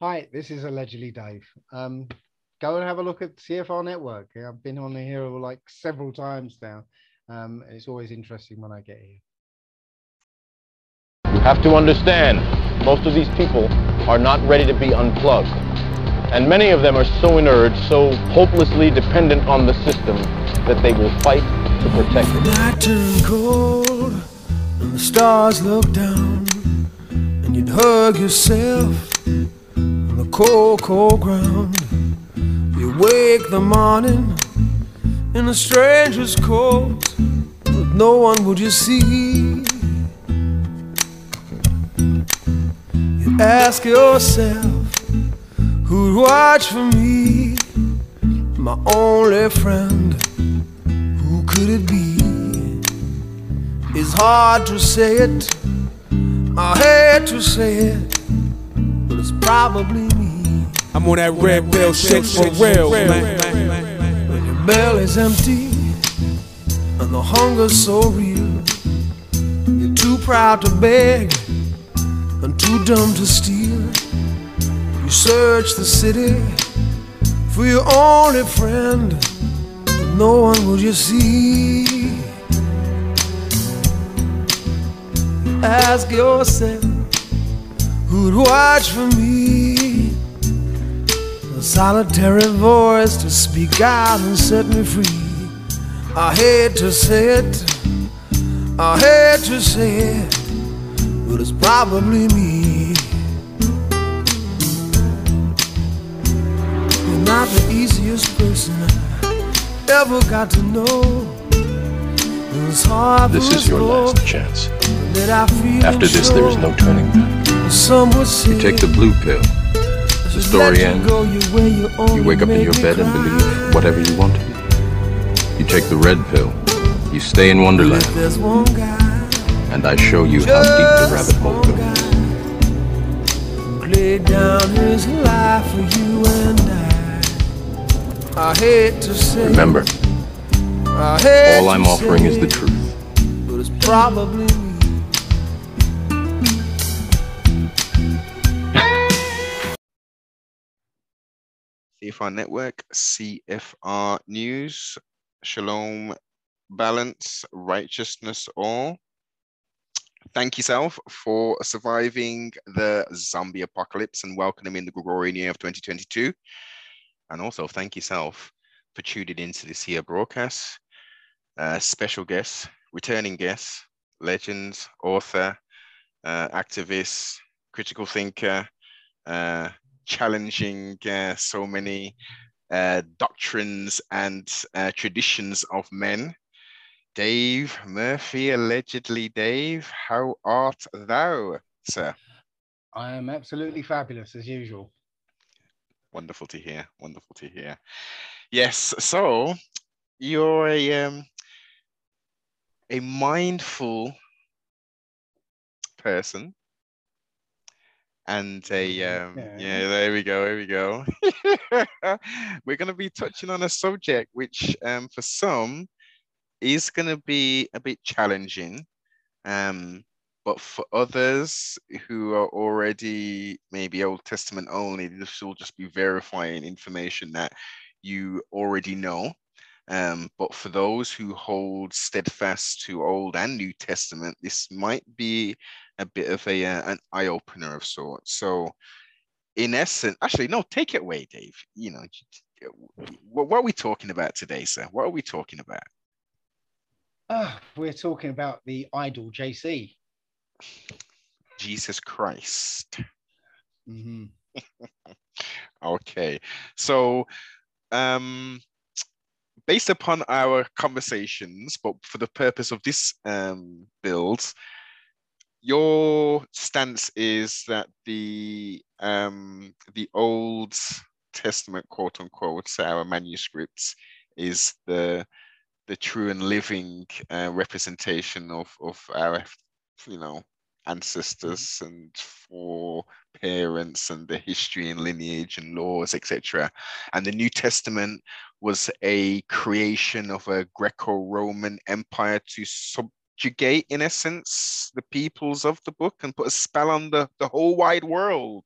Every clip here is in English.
Hi, this is allegedly Dave. Um, go and have a look at CFR Network. I've been on here like several times now. Um, it's always interesting when I get here. You have to understand, most of these people are not ready to be unplugged. And many of them are so inert, so hopelessly dependent on the system that they will fight to protect it. Night turned cold and the stars look down and you'd hug yourself the cold, cold ground. You wake the morning in a stranger's coat, but no one would you see. You ask yourself, who'd watch for me? My only friend, who could it be? It's hard to say it, I hate to say it but it's probably. I'm on that red pill shit for real, man. When your belly's empty and the hunger's so real, you're too proud to beg and too dumb to steal. You search the city for your only friend, but no one will you see. Ask yourself who'd watch for me. A solitary voice to speak out and set me free. I hate to say it, I hate to say it, but it's probably me. You're not the easiest person I ever got to know. This is your last chance. that I feel After this, there is no turning back. Some would say You take the blue pill. The story ends. go your way, you wake up in your bed and believe whatever you want to be. You take the red pill. You stay in Wonderland, There's one guy, and I show you how deep the rabbit hole goes. laid down his life for you and I. I hate to say, Remember, all I'm offering is the truth. but it's probably me. CFR Network, CFR News, Shalom, Balance, Righteousness, All. Thank yourself for surviving the zombie apocalypse and welcoming in the Gregorian year of 2022. And also thank yourself for tuning into this here broadcast. Uh, special guests, returning guests, legends, author, uh, activist, critical thinker, uh, challenging uh, so many uh, doctrines and uh, traditions of men. Dave Murphy, allegedly Dave, how art thou, sir? I am absolutely fabulous as usual. Wonderful to hear. Wonderful to hear. Yes. So you're a um, a mindful person, and a um, Yeah. yeah. There we go. There we go. We're going to be touching on a subject which, um, for some, is going to be a bit challenging. Um, but for others who are already maybe Old Testament only, this will just be verifying information that you already know. Um, but for those who hold steadfast to Old and New Testament, this might be a bit of a uh, an eye opener of sorts. So, in essence, actually, no, take it away, Dave. You know, what, what are we talking about today, sir? What are we talking about? Ah, we're talking about the idol JC. Jesus Christ. hmm Okay. So, um, based upon our conversations, but for the purpose of this um, build, your stance is that the um, the Old Testament, quote unquote, our manuscripts, is the the true and living uh, representation of of our, you know, ancestors and for parents and the history and lineage and laws, etc. And the New Testament was a creation of a Greco-Roman empire to subjugate, in essence, the peoples of the book and put a spell on the, the whole wide world.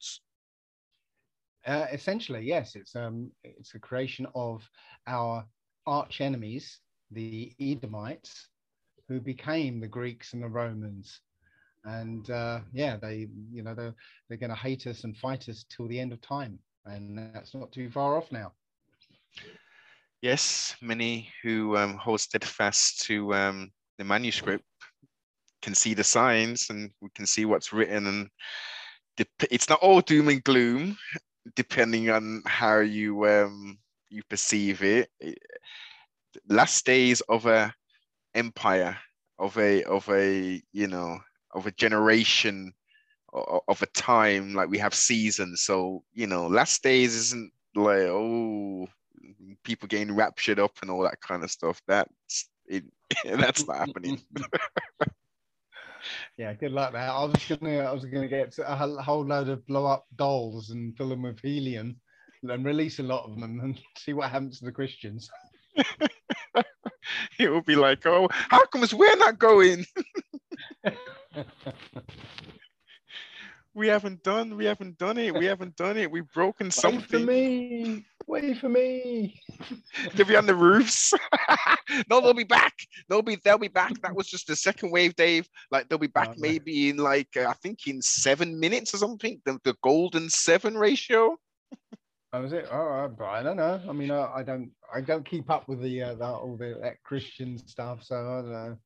Uh, essentially, yes, it's um, it's a creation of our arch enemies, the Edomites, who became the Greeks and the Romans, and uh, yeah, they you know they're they're going to hate us and fight us till the end of time, and that's not too far off now. Yes, many who um, hold steadfast to um, the manuscript can see the signs, and we can see what's written, and it's not all doom and gloom, depending on how you um, you perceive. It- Last days of a empire, of a of a you know of a generation, of a time. Like we have seasons, so you know, last days isn't like oh people getting raptured up and all that kind of stuff. That's it. that's not happening. Yeah, good luck there. I was gonna I was gonna get a whole load of blow up dolls and fill them with helium, and release a lot of them and see what happens to the Christians. it will be like, oh, how comes we're not going? we haven't done, we haven't done it, we haven't done it. We've broken Wait for something. me. Wait for me. They'll be on the roofs. no, they'll be back. They'll be they'll be back. That was just the second wave, Dave. Like they'll be back Oh, maybe in like uh, I think in seven minutes or something. The, the golden seven ratio. That was it. Oh, I, don't know. I mean, I, I don't, I don't keep up with the uh, that, all the that Christian stuff. So I don't know.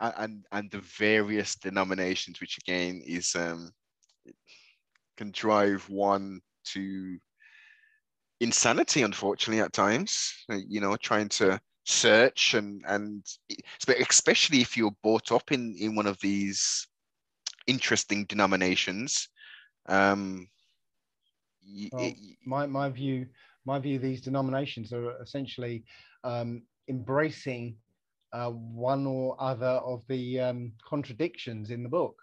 and and, and the various denominations, which again is um can drive one to insanity, unfortunately, at times. Uh, You know, trying to search and and especially if you're brought up in in one of these interesting denominations. Um, Well, my my view my view these denominations are essentially um, embracing uh, one or other of the um, contradictions in the book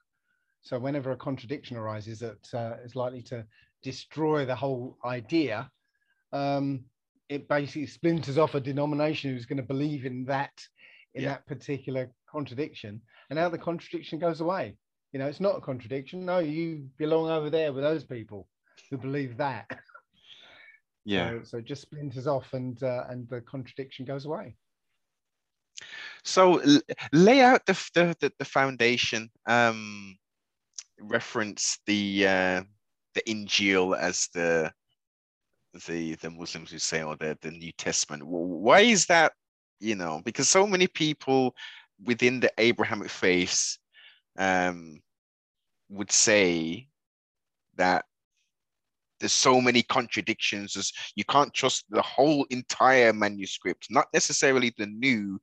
so whenever a contradiction arises that uh, is likely to destroy the whole idea um, it basically splinters off a denomination who's going to believe in that in Yeah. that particular contradiction and now the contradiction goes away you know it's not a contradiction no you belong over there with those people who believe that yeah. so, so it just splinters off and uh, and the contradiction goes away. So l- lay out the, the the the foundation. Um, reference the uh, the Injil as the the the Muslims who say, or the the New Testament. Why is that? You know, because so many people within the Abrahamic faiths um, would say that there's so many contradictions. You can't trust the whole entire manuscript, not necessarily the new,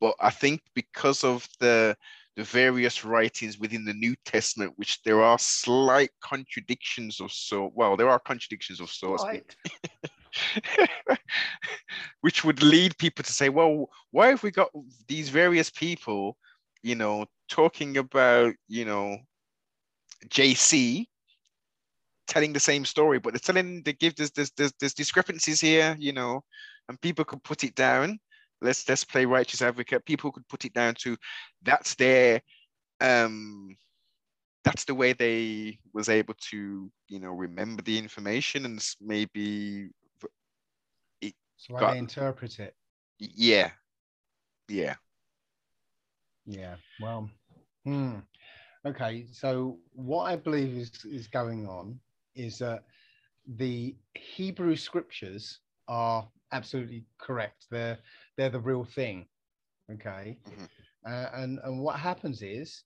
but I think because of the the various writings within the New Testament, which there are slight contradictions of so well, there are contradictions of sorts, Right. which would lead people to say, well, why have we got these various people, you know, talking about, you know, JC telling the same story, but they're telling they give there's there's there's, there's discrepancies here, you know, and people could put it down. Let's let's play righteous advocate. People could put it down to that's their um that's the way they was able to you know remember the information and maybe So why Got- they interpret it. yeah yeah Yeah. Well. Hmm. Okay. So what I believe is is going on is that the Hebrew scriptures are absolutely correct. They're they're the real thing. Okay. Mhm. Uh, and and what happens is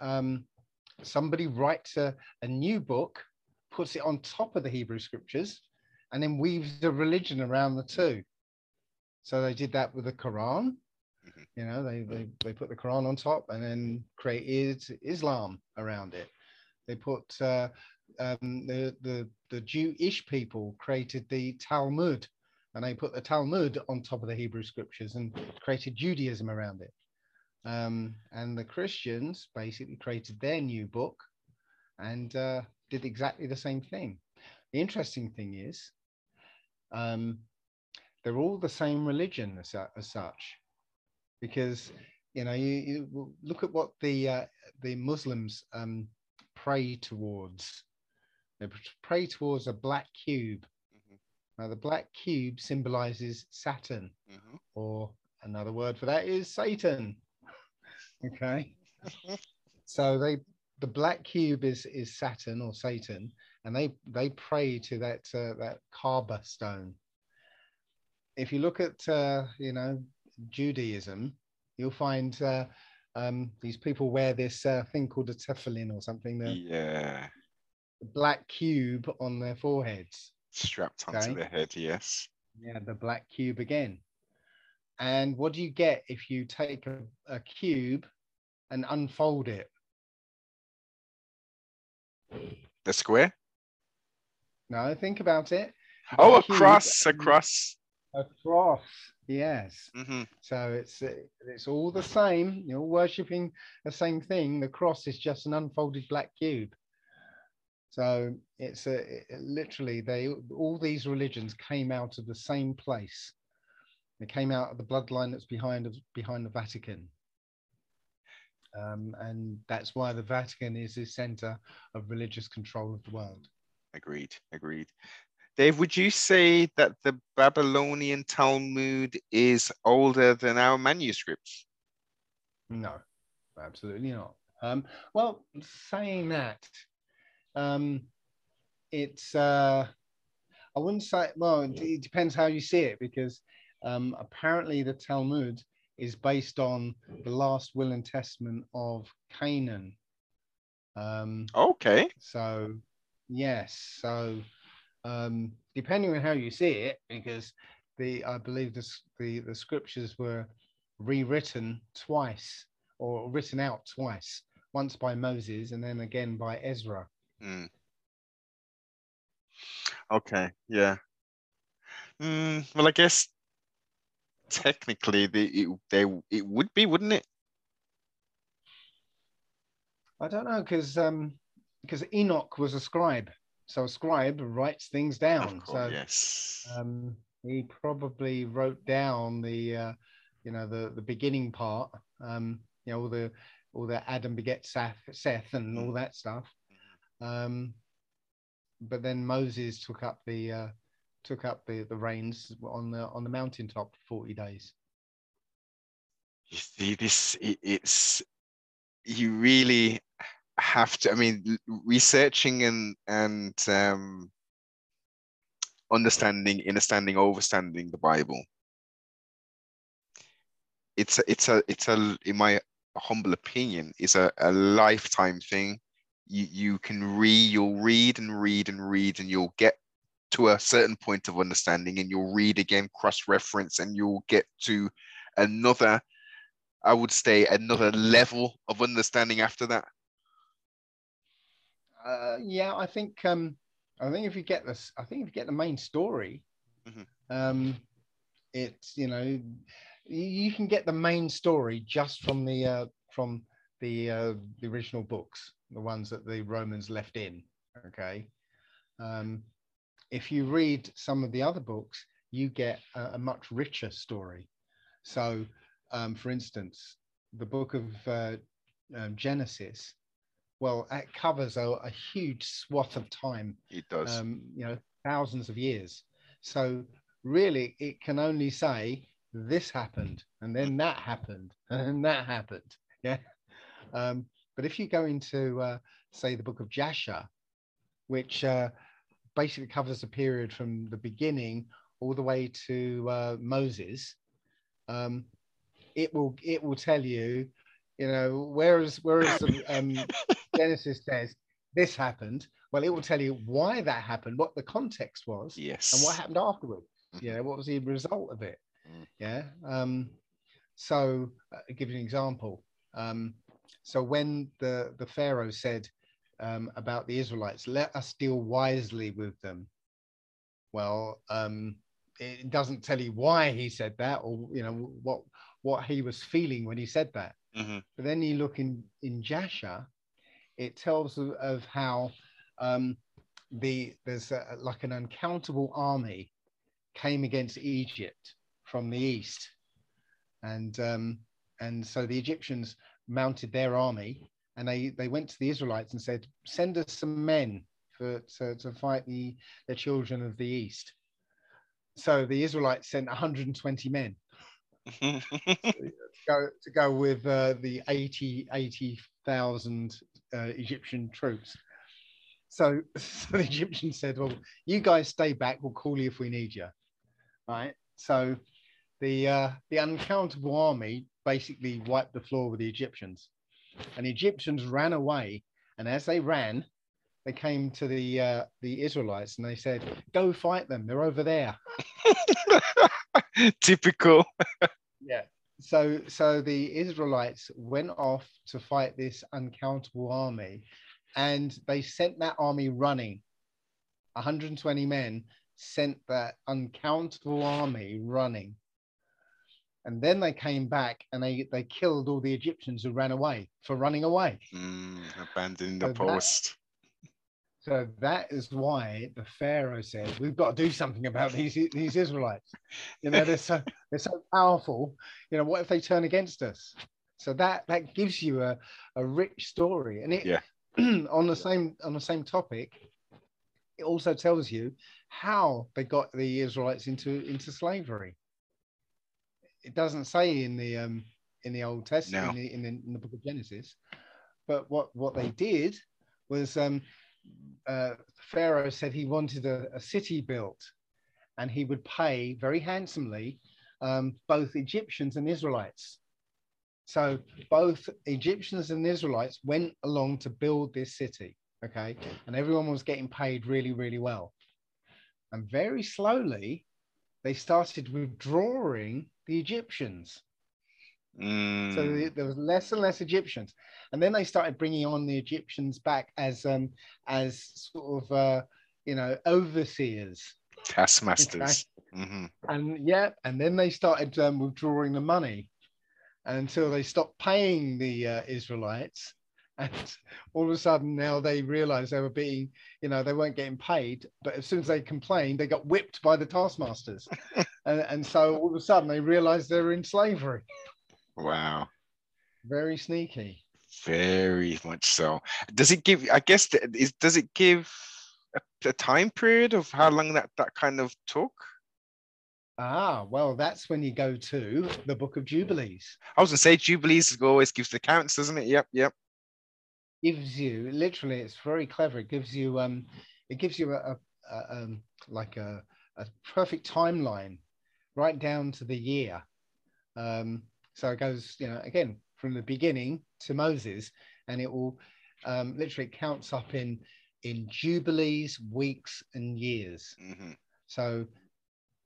um, somebody writes a, a new book, puts it on top of the Hebrew scriptures, and then weaves the religion around the two. So they did that with the Quran. Mhm. You know, they, they they put the Quran on top and then created Islam around it. They put uh, um, the the the Jewish people created the Talmud, and they put the Talmud on top of the Hebrew scriptures and created Judaism around it. Um, and the Christians basically created their new book and uh, did exactly the same thing. The interesting thing is, um, they're all the same religion as, as such, because you know you, you look at what the uh, the Muslims um, pray towards. They pray towards a black cube. Now, the black cube symbolizes Saturn, Mhm. or another word for that is Satan. okay. so they the black cube is is Saturn or Satan, and they they pray to that uh, that Kaaba stone. If you look at uh, you know Judaism, you'll find uh, um, these people wear this uh, thing called a tefillin or something, the Yeah. black cube on their foreheads. Strapped onto Okay. the head, yes. Yeah, the black cube again. And what do you get if you take a, a cube and unfold it? The square? No, think about it. Oh, a cube cross, a and- cross. A cross. Yes. hmm So it's it's all the same. You're worshiping the same thing. The cross is just an unfolded black cube. So it's a it- literally they all these religions came out of the same place. They came out of the bloodline that's behind of behind the Vatican. Um, and that's why the Vatican is the center of religious control of the world. Agreed, agreed. Dave, would you say that the Babylonian Talmud is older than our manuscripts? No, absolutely not. Um, well, saying that, um, it's uh, I wouldn't say. Well, it, it depends how you see it, because um, apparently the Talmud is based on the last will and testament of Canaan. Um, Okay. so, yes. So, um, depending on how you see it, because the I believe the the, the scriptures were rewritten twice or written out twice, once by Moses and then again by Ezra. Mm. Okay, yeah. Mm, well, I guess technically the, it, they it would be, wouldn't it? I don't know because um because Enoch was a scribe, so a scribe writes things down. Of course, so yes. um, he probably wrote down the uh, you know the the beginning part um you know all the all the adam beget seth seth and all that stuff um but then moses took up the uh took up the the reins on the on the mountaintop for 40 days You see, this it, it's you really have to. I mean, researching and and um, understanding, understanding, overstanding the Bible. It's a, it's a, it's a, in my humble opinion, is a, a lifetime thing. You you can read, you'll read and read and read, and you'll get to a certain point of understanding, and you'll read again, cross reference, and you'll get to another I would say another level of understanding after that. uh yeah i think um i think if you get this i think if you get the main story Mhm. um it's you know you can get the main story just from the uh from the uh the original books the ones that the romans left in okay um if you read some of the other books you get a, a much richer story so um for instance the book of uh, um, genesis well it covers a, a huge swath of time It does. um, you know, thousands of years. So really, it can only say this happened, and then that happened, and then that happened. Yeah. Um, but if you go into, uh, say, the book of Jasher, which uh, basically covers a period from the beginning all the way to uh, Moses, um, it will it will tell you, you know, whereas whereas um, Genesis says this happened, well, it will tell you why that happened, what the context was, yes. and what happened afterwards. Mhm. Yeah, what was the result of it? Mm. Yeah. Um, so, uh, I'll give you an example. Um, so, when the the Pharaoh said um, about the Israelites, "Let us deal wisely with them," well, um, it doesn't tell you why he said that, or you know what what he was feeling when he said that. Mhm. But then you look in in Jasher, it tells of, of how um, the there's a, like an uncountable army came against Egypt from the east, and um, and so the Egyptians mounted their army, and they they went to the Israelites and said, "Send us some men for to, to fight the the children of the east. So the Israelites sent 120 men go to go with uh, the 80 80,000 uh, Egyptian troops. So, so the Egyptians said, "Well, you guys stay back. We'll call you if we need you." Right. So the uh, the uncountable army basically wiped the floor with the Egyptians, and the Egyptians ran away. And as they ran, they came to the uh, the Israelites and they said, "Go fight them. They're over there." Typical. Yeah. So so the Israelites went off to fight this uncountable army, and they sent that army running. 120 men sent that uncountable army running. And then they came back and they, they killed all the Egyptians who ran away for running away. Mm, abandoning the So that- post. So that is why the Pharaoh said, "We've got to do something about these these Israelites. You know, they're so they're so powerful. You know, what if they turn against us?" So that that gives you a, a rich story, and it Yeah. on the same on the same topic. It also tells you how they got the Israelites into into slavery. It doesn't say in the um in the Old Testament No. in, the, in, the, in the book of Genesis, but what what they did was um uh, Pharaoh said he wanted a, a city built and he would pay very handsomely um, both Egyptians and Israelites. So both Egyptians and Israelites went along to build this city, okay? And everyone was getting paid really, really well. And very slowly, they started withdrawing the Egyptians. Mm, So there was less and less Egyptians, and then they started bringing on the Egyptians back as um as sort of uh, you know overseers, taskmasters. hmm and yeah, and then they started um, withdrawing the money until they stopped paying the uh, Israelites, and all of a sudden now they realized they were being you know they weren't getting paid, but as soon as they complained, they got whipped by the taskmasters, and, and so all of a sudden they realized they were in slavery. Wow. Very sneaky. Very much so. Does it give? I guess is does it give a, a time period of how long that that kind of took? Ah, well, that's when you go to the Book of Jubilees. I was gonna say Jubilees always gives the counts, doesn't it? Yep, yep. Gives you literally, it's very clever. It gives you um, it gives you a, a, a um like a, a perfect timeline, right down to the year. Um, so it goes, you know, again from the beginning to Moses, and it will um, literally counts up in in jubilees, weeks, and years. hmm So,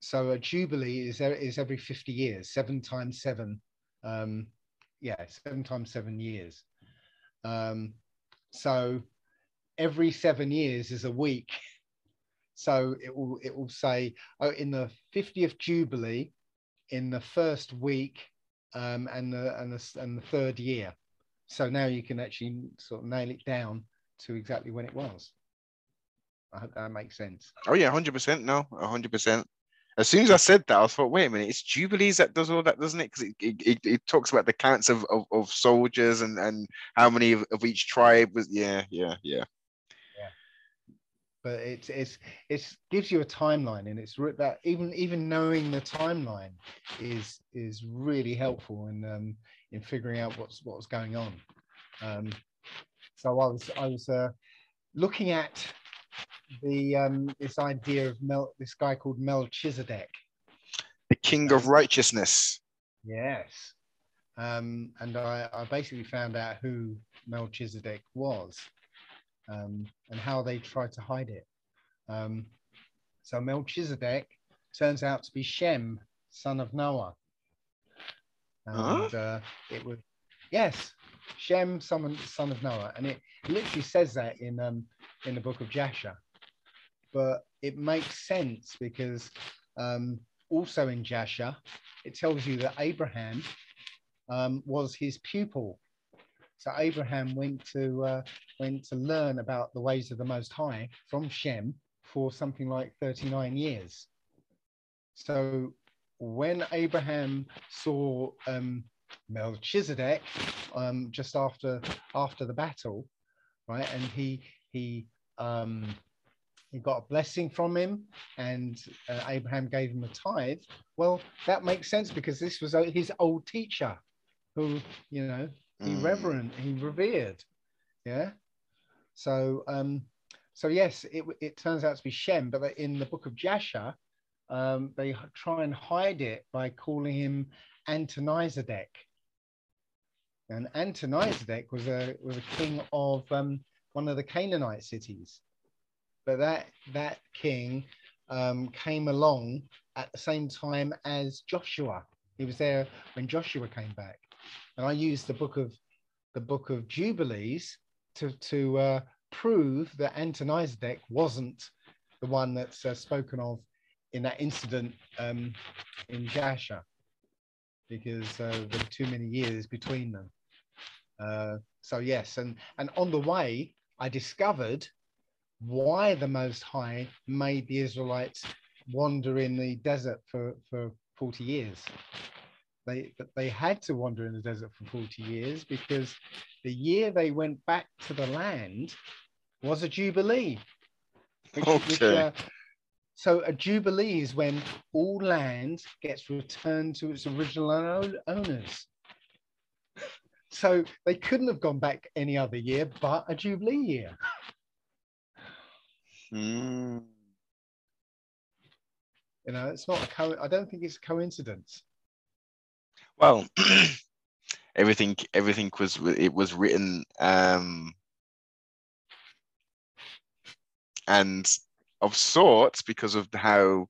so a jubilee is e- is every fifty years, seven times seven, um, yeah, seven times seven years. Um, so every seven years is a week. So it will it will say oh, in the fiftieth jubilee, in the first week, um, and the and the and the third year. So now you can actually sort of nail it down to exactly when it was. I hope that makes sense. Oh yeah, hundred percent. No, hundred percent. As soon as I said that, I thought, wait a minute, it's Jubilees that does all that, doesn't it? Because it, it, it, talks about the counts of, of, of soldiers and, and how many of, of each tribe was. Yeah, yeah, yeah. Yeah, but it's it's it's gives you a timeline and it's that even even knowing the timeline is is really helpful in um in figuring out what's what's going on um so i was i was uh looking at the um this idea of mel this guy called melchizedek The King of Righteousness. yes um and i i basically found out who melchizedek was um, and how they tried to hide it. Um, so Melchizedek turns out to be Shem, son of Noah. Huh? Uh, it was, yes, Shem, son son of Noah. And it literally says that in, um, in the book of Jasher. But it makes sense because um, also in Jasher, it tells you that Abraham um, was his pupil. So Abraham went to uh, went to learn about the ways of the Most High from Shem for something like 39 years. So when Abraham saw um, Melchizedek um, just after after the battle, right, and he he um, he got a blessing from him, and uh, Abraham gave him a tithe. Well, that makes sense because this was uh, his old teacher, who you know he Mm. reverent, he revered. Yeah. So, um, so yes, it it turns out to be Shem, but in the book of Jasher, um, they try and hide it by calling him Adonizedek. And Adonizedek was a was a king of um, one of the Canaanite cities, but that that king um, came along at the same time as Joshua. He was there when Joshua came back, and I used the book of the book of Jubilees to to uh, prove that Adonizedek wasn't the one that's uh, spoken of in that incident um, in Jasher, because uh, there were too many years between them. Uh, so yes, and and on the way, I discovered why the Most High made the Israelites wander in the desert for for forty years. They they had to wander in the desert for forty years because the year they went back to the land was a jubilee. Which, Okay. uh, so a jubilee is when all land gets returned to its original owners. So they couldn't have gone back any other year but a jubilee year. Mm. You know, it's not a co- I don't think it's a coincidence. Well, everything everything was it was written um and of sorts because of how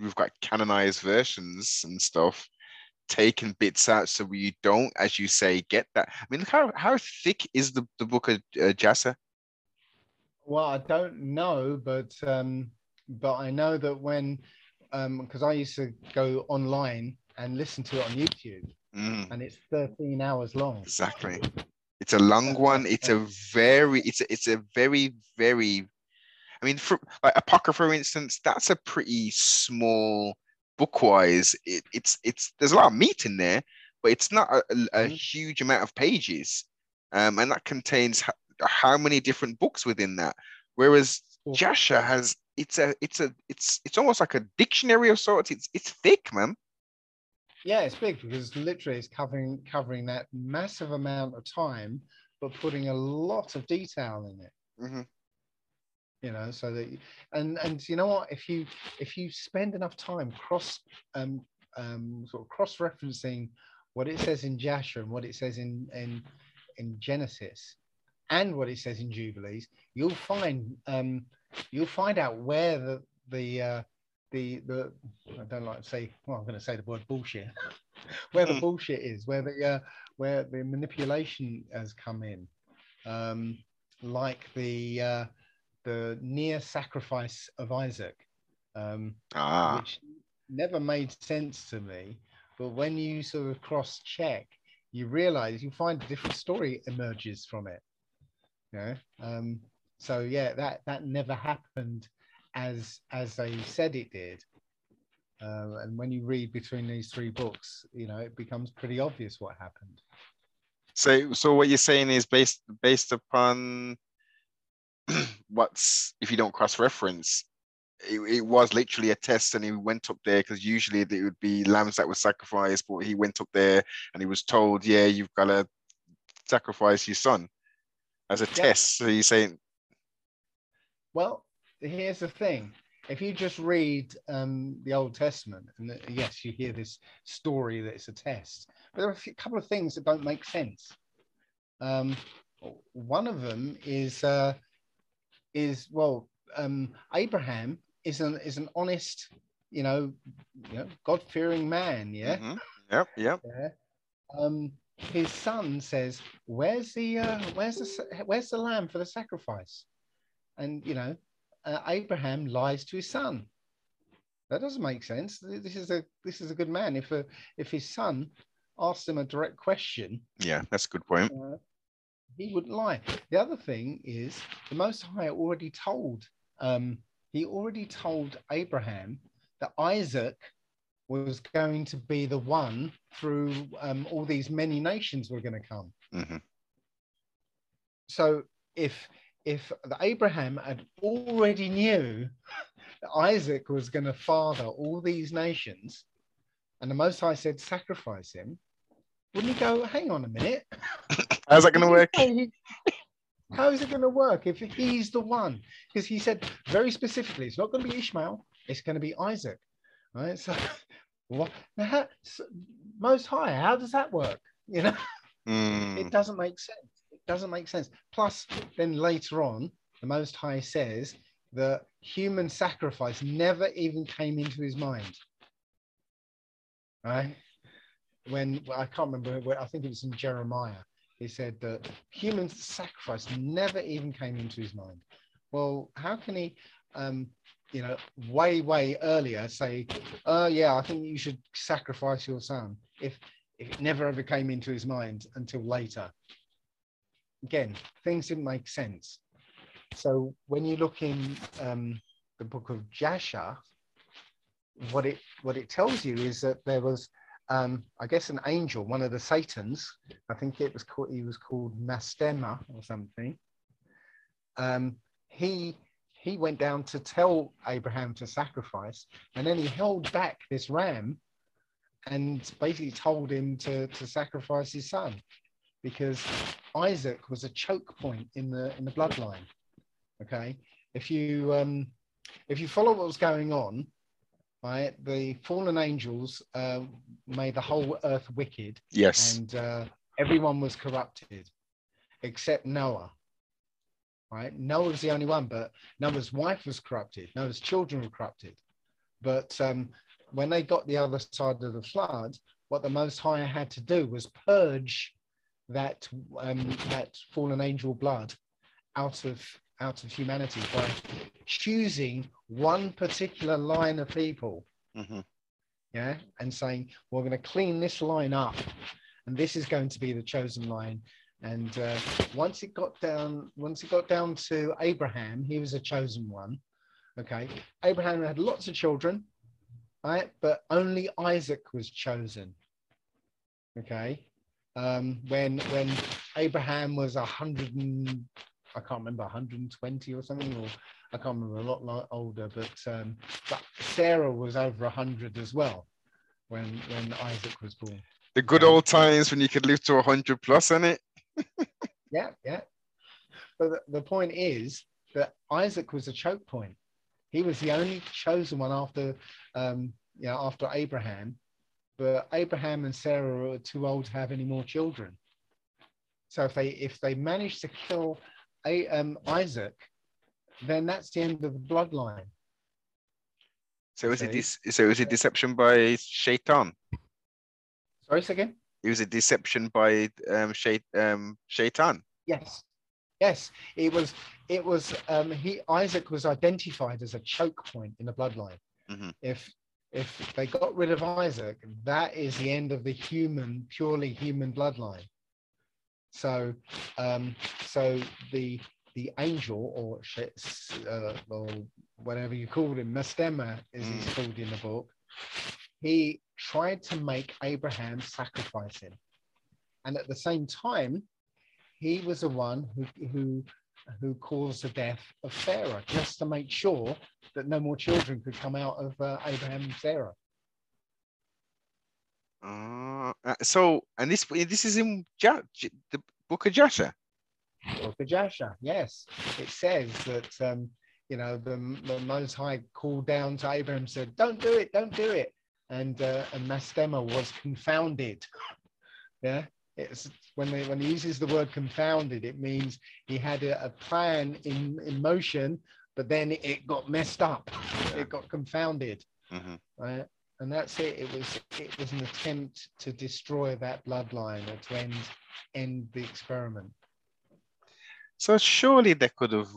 we've got canonized versions and stuff taken bits out so we don't as you say get that. I mean look how how thick is the, the book of uh, Jasher Well, I don't know, but um, but I know that when um because I used to go online and listen to it on YouTube, Mm, and it's 13 hours long. exactly. It's a long one. It's a very it's a, it's a very very i mean for like apocrypha for instance that's a pretty small bookwise it, it's it's there's a lot of meat in there but it's not a, a, Mhm. huge amount of pages um and that contains h- how many different books within that whereas jasher has it's a it's a it's it's almost like a dictionary of sorts it's it's thick man Yeah, it's big because literally it's covering covering that massive amount of time, but putting a lot of detail in it. Mhm. You know, so that you- and and you know what? If you if you spend enough time cross um um sort of cross referencing what it says in Jasher and what it says in in in Genesis and what it says in Jubilees, you'll find um you'll find out where the the uh, the the I don't like to say well I'm going to say the word bullshit where the Mhm. bullshit is where the uh, where the manipulation has come in um, like the uh, the near sacrifice of Isaac um, ah. which never made sense to me. But when you sort of cross check you realize you find a different story emerges from it you know? Um, so yeah that that never happened as as they said it did. Uh, and when you read between these three books you know it becomes pretty obvious what happened. So, so what you're saying is based based upon what's if you don't cross reference, it, it was literally a test, and he went up there because usually it would be lambs that were sacrificed, but he went up there and he was told, "Yeah, you've got to sacrifice your son as a Yeah. test." So you're saying, Well, here's the thing. If you just read um, the Old Testament, and the- yes, you hear this story that it's a test, but there are a few- couple of things that don't make sense. Um, one of them is uh, is well, um, Abraham is an is an honest, you know, you know, God fearing man. Yeah. "Mhm, yep, yep, Yeah. Um, his son says, "Where's the uh, where's the where's the lamb for the sacrifice?" And you know, uh, Abraham lies to his son. That doesn't make sense. This is a this is a good man. If a, if his son asked him a direct question, yeah, that's a good point. uh, he wouldn't lie. The other thing is the Most High already told um, he already told Abraham that Isaac was going to be the one through um, all these many nations were going to come. Mm-hmm. So if if the Abraham had already knew that Isaac was going to father all these nations, and the Most High said, sacrifice him, wouldn't he go, hang on a minute? How's that going to work? How is it going to work if he's the one? Because he said very specifically, it's not going to be Ishmael, it's going to be Isaac. Right? So, what? How, so, Most High, how does that work? You know, Mm, it doesn't make sense. It doesn't make sense. Plus, then later on, the Most High says that human sacrifice never even came into his mind. Right? When I can't remember, I think it was in Jeremiah. He said that human sacrifice never even came into his mind. Well, how can he, um, you know, way way earlier say, "Oh yeah, I think you should sacrifice your son," if if it never ever came into his mind until later? Again, things didn't make sense. So when you look in um, the book of Jasher, what it what it tells you is that there was, um, I guess, an angel, one of the Satans. I think it was called he was called Mastema or something. Um, he he went down to tell Abraham to sacrifice, and then he held back this ram, and basically told him to to sacrifice his son, because Isaac was a choke point in the in the bloodline. Okay, if you um, if you follow what was going on, right, the fallen angels uh, made the whole earth wicked, yes. and uh, everyone was corrupted except Noah. Right, Noah was the only one, but Noah's wife was corrupted. Noah's children were corrupted. But um, when they got the other side of the flood, what the Most High had to do was purge that um, that fallen angel blood out of out of humanity by choosing one particular line of people Mhm. yeah, and saying, we're going to clean this line up, and this is going to be the chosen line. And uh, once it got down, once it got down to Abraham, he was a chosen one. Okay, Abraham had lots of children, right? But only Isaac was chosen. Okay, um, when when Abraham was a hundred and I can't remember 120 or something, or I can't remember a lot, lot older, but um, but Sarah was over 100 as well when when Isaac was born. The good old times when you could live to 100 plus, in it? Yeah, yeah. But the, the point is that Isaac was a choke point. He was the only chosen one after, um, you know, after Abraham. But Abraham and Sarah were too old to have any more children. So if they if they managed to kill a, um, Isaac, then that's the end of the bloodline. So it was a Okay. dis- so it was a deception by Shaitan. Sorry, again. It was a deception by um, Shait- um Shaitan. Yes, yes. It was. It was. Um, he Isaac was identified as a choke point in the bloodline. Mhm. If if they got rid of Isaac, that is the end of the human, purely human bloodline. So, um, so the the angel or uh, or whatever you call him, Mastema, as he's called in the book, he tried to make Abraham sacrifice him, and at the same time, he was the one who who who caused the death of Sarah, just to make sure that no more children could come out of uh, Abraham and Sarah. Uh, uh, so and this this is in ja- the book of Joshua. Book of Jasher, yes, it says that um, you know the, the Most High called down to Abraham, and said, "Don't do it, don't do it," and uh, and Mastema was confounded. Yeah, it's when they, when he uses the word confounded, it means he had a, a plan in in motion, but then it got messed up, it got confounded. Mhm. right? And that's it. It was it was an attempt to destroy that bloodline or to end end the experiment. So surely they could have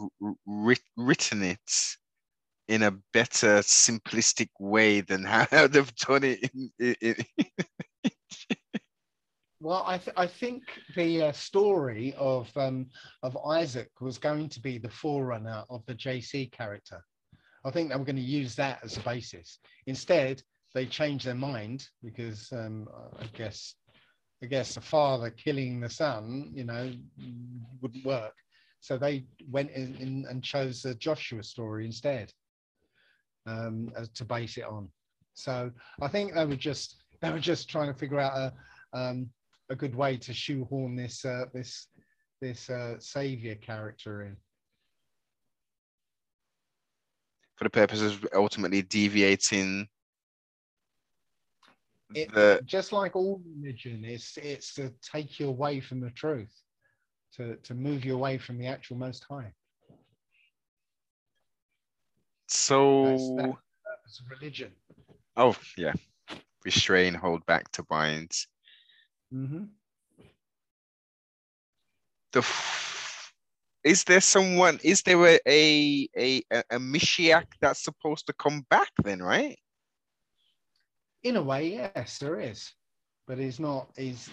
writ- written it in a better, simplistic way than how they've done it. In, in, in- Well, I th- I think the uh, story of um, of Isaac was going to be the forerunner of the JC character. I think they were going to use that as a basis. Instead, they changed their mind because um, I guess I guess the father killing the son, you know, wouldn't work. so they went in, in and chose the Joshua story instead um, to base it on. So I think they were just they were just trying to figure out a um, a good way to shoehorn this uh, this this uh, savior character in. For the purposes of ultimately deviating It, the just like all religion, it's it's to take you away from the truth, to to move you away from the actual Most High. so That's- a religion. oh yeah. Restrain, hold back to bind. hmm the f- is there someone is there a a a, a a Mashiach that's supposed to come back then right In a way, yes, there is, but he's not. He's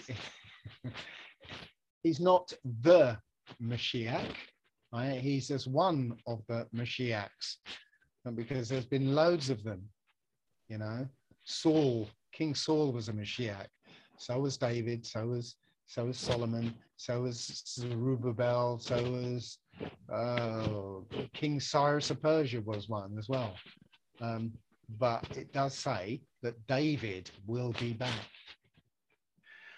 he's not the Mashiach. Right? He's just one of the Mashiachs, and because there's been loads of them. You know, Saul, King Saul was a Mashiach. So was David. So was so was Solomon. So was Zerubbabel. So was uh, King Cyrus of Persia was one as well. Um, but it does say that David will be back.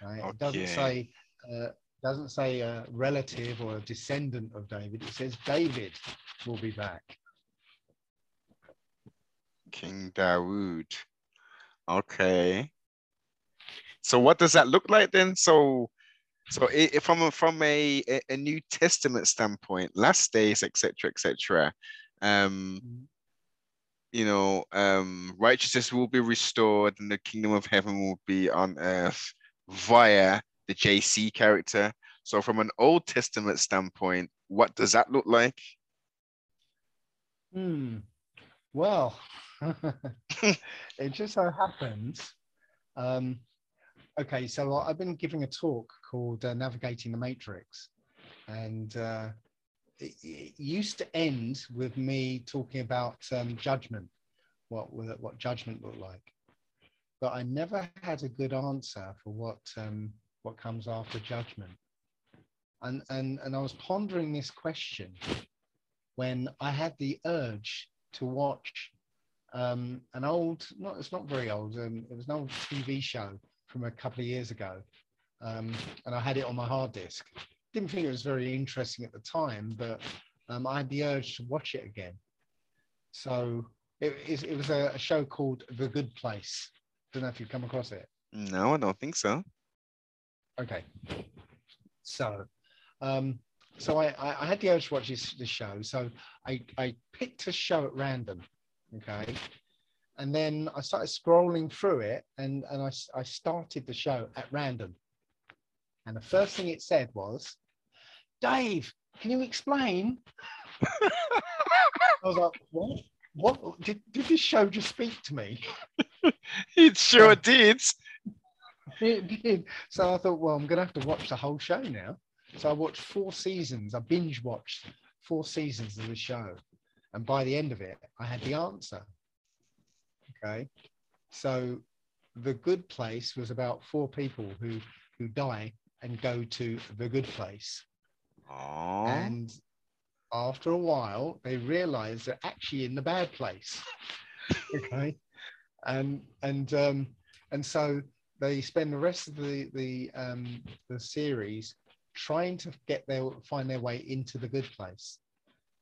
Right? It doesn't say uh, doesn't say a relative or a descendant of David. It says David will be back. King Dawood okay so what does that look like then so so from a from a, a, New Testament standpoint last days etc etc um Mhm. You know um righteousness will be restored and the kingdom of heaven will be on earth via the JC character. So from an Old Testament standpoint, what does that look like? Hmm. Well, it just so happens. Um, okay, so I've been giving a talk called uh, Navigating the Matrix, and uh, used to end with me talking about um, judgment, what what judgment looked like, but I never had a good answer for what um, what comes after judgment, and and and I was pondering this question when I had the urge to watch um, an old, not it's not very old, um, it was an old TV show from a couple of years ago, um, and I had it on my hard disk. Didn't think it was very interesting at the time, but um, I had the urge to watch it again. So it, it, it was a, a show called The Good Place. Don't know if you've come across it. No, I don't think so. Okay. So, um, so I, I, I had the urge to watch this, this show. So I, I picked a show at random. Okay. And then I started scrolling through it and, and I, I started the show at random. And the first thing it said was, Dave, can you explain? I was like, what? What did, did this show just speak to me? It sure did. It did. So I thought, well, I'm going to have to watch the whole show now. So I watched four seasons. I binge watched four seasons of the show. And by the end of it, I had the answer. Okay. So the good place was about four people who who die and go to the good place. And after a while, they realize they're actually in the bad place. okay. And and um and so they spend the rest of the the um the series trying to get their find their way into the good place.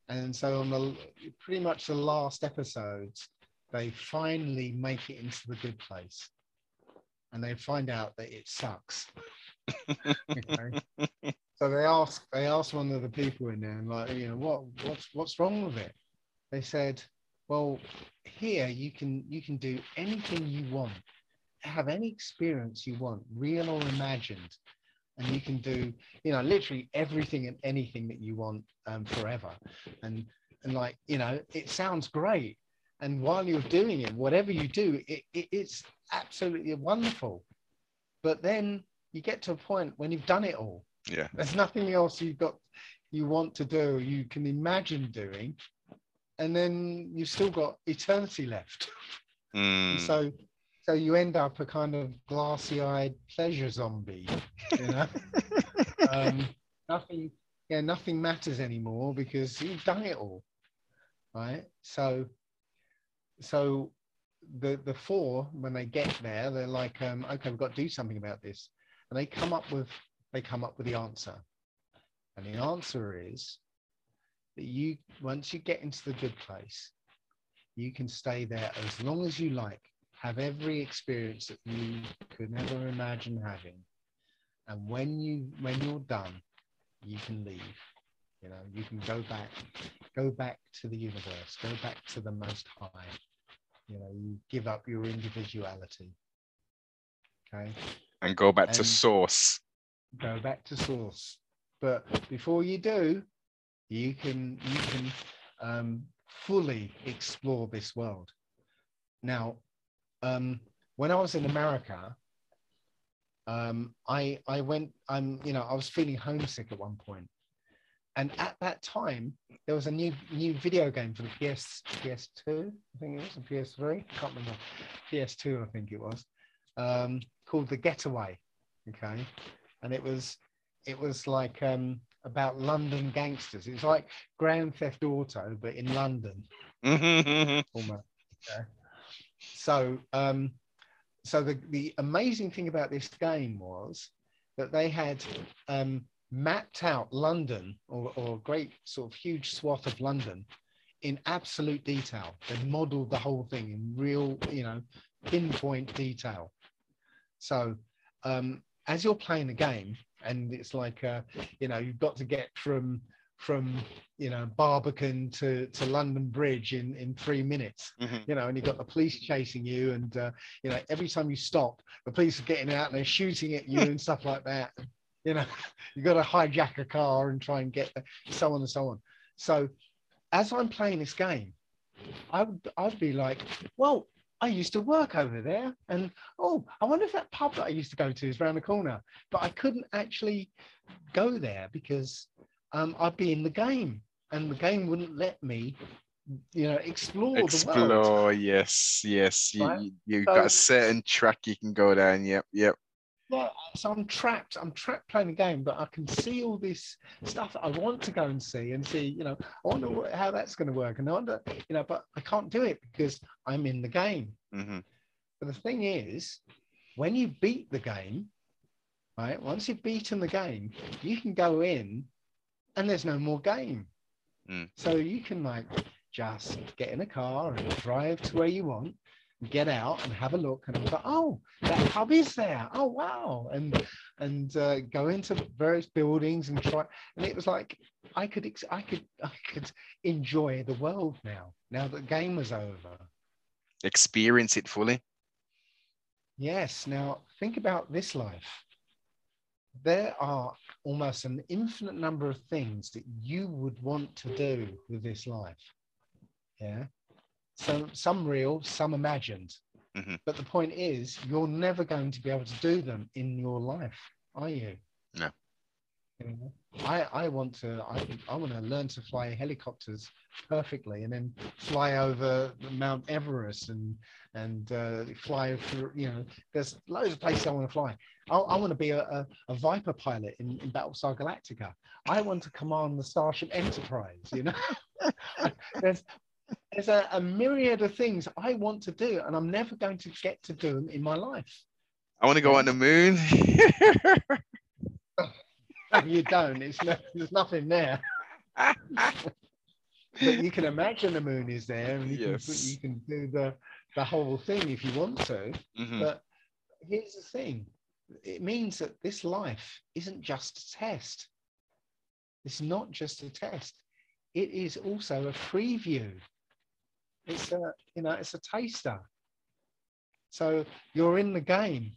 And so on the pretty much the last episodes, they finally make it into the good place. And they find out that it sucks. okay. So they asked they asked one of the people in there and like, you know, what what's what's wrong with it? They said, Well, here you can you can do anything you want, have any experience you want, real or imagined, and you can do, you know, literally everything and anything that you want um, forever. And and like, you know, it sounds great. And while you're doing it, whatever you do, it, it, it's absolutely wonderful. But then you get to a point when you've done it all yeah. there's nothing else you've got you want to do you can imagine doing and then you've still got eternity left Mm, so so you end up a kind of glassy-eyed pleasure zombie you know um, nothing yeah, nothing matters anymore because you've done it all, right? So, so the the four when they get there, they're like, um, okay, we've got to do something about this, and they come up with they come up with the answer, and the answer is that you once you get into the good place, you can stay there as long as you like, have every experience that you could never imagine having, and when you when you're done, you can leave. You know, you can go back, go back to the universe, go back to the Most High. You know, you give up your individuality. Okay, And go back to source. Go back to source. But before you do, you can you can um, fully explore this world. Now, um, when I was in America, um, I I went. I'm you know I was feeling homesick at one point, and at that time there was a new new video game for the PS PS2. I think it was a PS3. I can't remember. PS2, I think it was, um, called The Getaway. Okay, and it was it was like um, about London gangsters. It was like Grand Theft Auto, but in London Mhm. almost. Yeah. So, um, so the, the amazing thing about this game was that they had um, mapped out London or, or a great sort of huge swath of London in absolute detail. They modeled the whole thing in real, you know, pinpoint detail. So, um, as you're playing the game, and it's like, uh, you know, you've got to get from from you know Barbican to to London Bridge in in three minutes. Mhm. You know, and you've got the police chasing you, and uh, you know every time you stop, the police are getting out and they're shooting at you and stuff like that. You know, you've got to hijack a car and try and get there, so on and so on. So, as I'm playing this game, I would I'd be like, well. I used to work over there, and oh, I wonder if that pub that I used to go to is around the corner. But I couldn't actually go there because um, I'd be in the game, and the game wouldn't let me, you know, explore, the world. Explore, yes, yes. You, Right? you, you've got a certain track you can go down. Yep, yep. Yeah, so I'm trapped. I'm trapped playing the game, but I can see all this stuff that I want to go and see and see. You know, I wonder what, how that's going to work, and I wonder, you know, but I can't do it because I'm in the game. hmm But the thing is, when you beat the game, right? Once you've beaten the game, you can go in, and there's no more game. Mm. So you can like just get in a car and drive to where you want, get out and have a look, and go, oh, that pub is there. Oh wow, and and uh, go into various buildings and try. And it was like I could ex- I could I could enjoy the world now. Now the game was over. Experience it fully. Yes. Now think about this life. There are almost an infinite number of things that you would want to do with this life. Yeah. So some real, some imagined. Mhm. But the point is, you're never going to be able to do them in your life, are you? No. You know, I, I want to I, I want to learn to fly helicopters perfectly and then fly over Mount Everest and and uh, fly through you know there's loads of places I want to fly. I, I want to be a, a, a Viper pilot in, in Battlestar Galactica. I want to command the Starship Enterprise. You know, there's there's a, a myriad of things I want to do, and I'm never going to get to do them in my life. I want to go on the moon. No, you don't. It's no, there's nothing there. but you can imagine the moon is there, and you can you can do the the whole thing if you want to. Mhm. But here's the thing: it means that this life isn't just a test. It's not just a test. It is also a preview. It's a you know it's a taster. So you're in the game,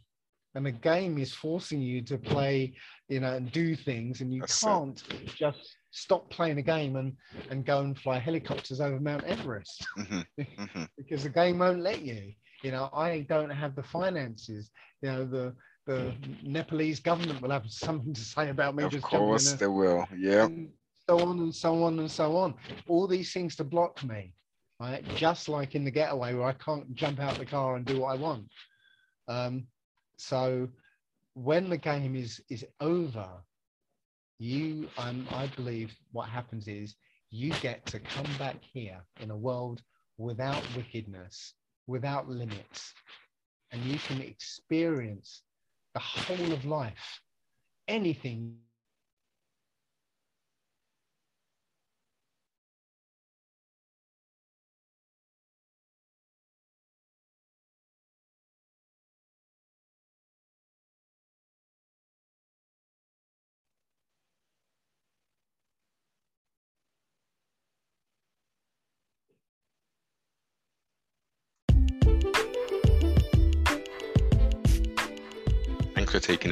and the game is forcing you to play, you know, and do things, and you That's can't just stop playing a game and and go and fly helicopters over Mount Everest Mhm. Mhm. because the game won't let you. You know, I don't have the finances. You know, the the Nepalese government will have something to say about me Of just jumping in course a- they will. Yeah. so on and so on and so on. All these things to block me, right? Just like in the getaway where I can't jump out the car and do what I want. Um, so when the game is is over, you um, I believe what happens is you get to come back here in a world without wickedness, without limits, and you can experience the whole of life, anything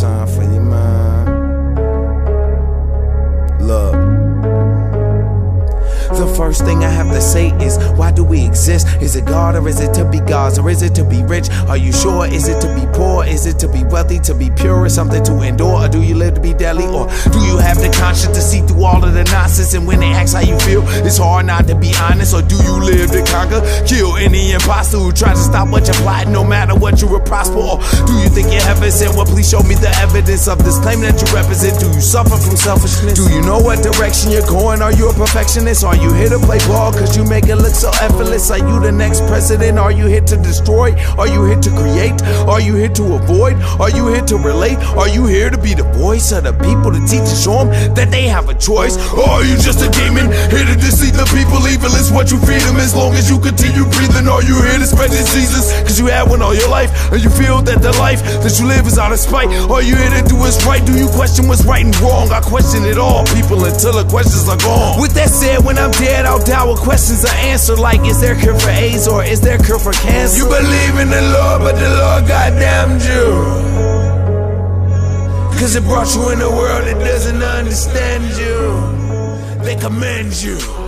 Time for first thing I have to say is, why do we exist? Is it God or is it to be God's or is it to be rich? Are you sure? Is it to be poor? Is it to be wealthy? To be pure? Is something to endure? Or do you live to be deadly? Or do you have the conscience to see through all of the nonsense? And when they ask how you feel, it's hard not to be honest. Or do you live to conquer? Kill any imposter who tries to stop what you're plotting, no matter what you will prosper? Or do you think you're heaven sent? Well, please show me the evidence of this claim that you represent. Do you suffer from selfishness? Do you know what direction you're going? Are you a perfectionist? Are you to play ball cause you make it look so effortless? Are you the next president? Are you here to destroy? Are you here to create? Are you here to avoid? Are you here to relate? Are you here to be the voice of the people to teach and show them that they have a choice? Or are you just a demon here to deceive the people? Evil is what you feed them as long as you continue breathing. Are you here to spread this Jesus? Cause you had one all your life and you feel that the life that you live is out of spite. Are you here to do what's right? Do you question what's right and wrong? I question it all, people, until the questions are gone. With that said, when I'm dead, I'll die with questions are answered like is there cure for AIDS or is there cure for cancer? You believe in the Lord, but the Lord goddamned you. Cause it brought you in a world that doesn't understand you. They commend you.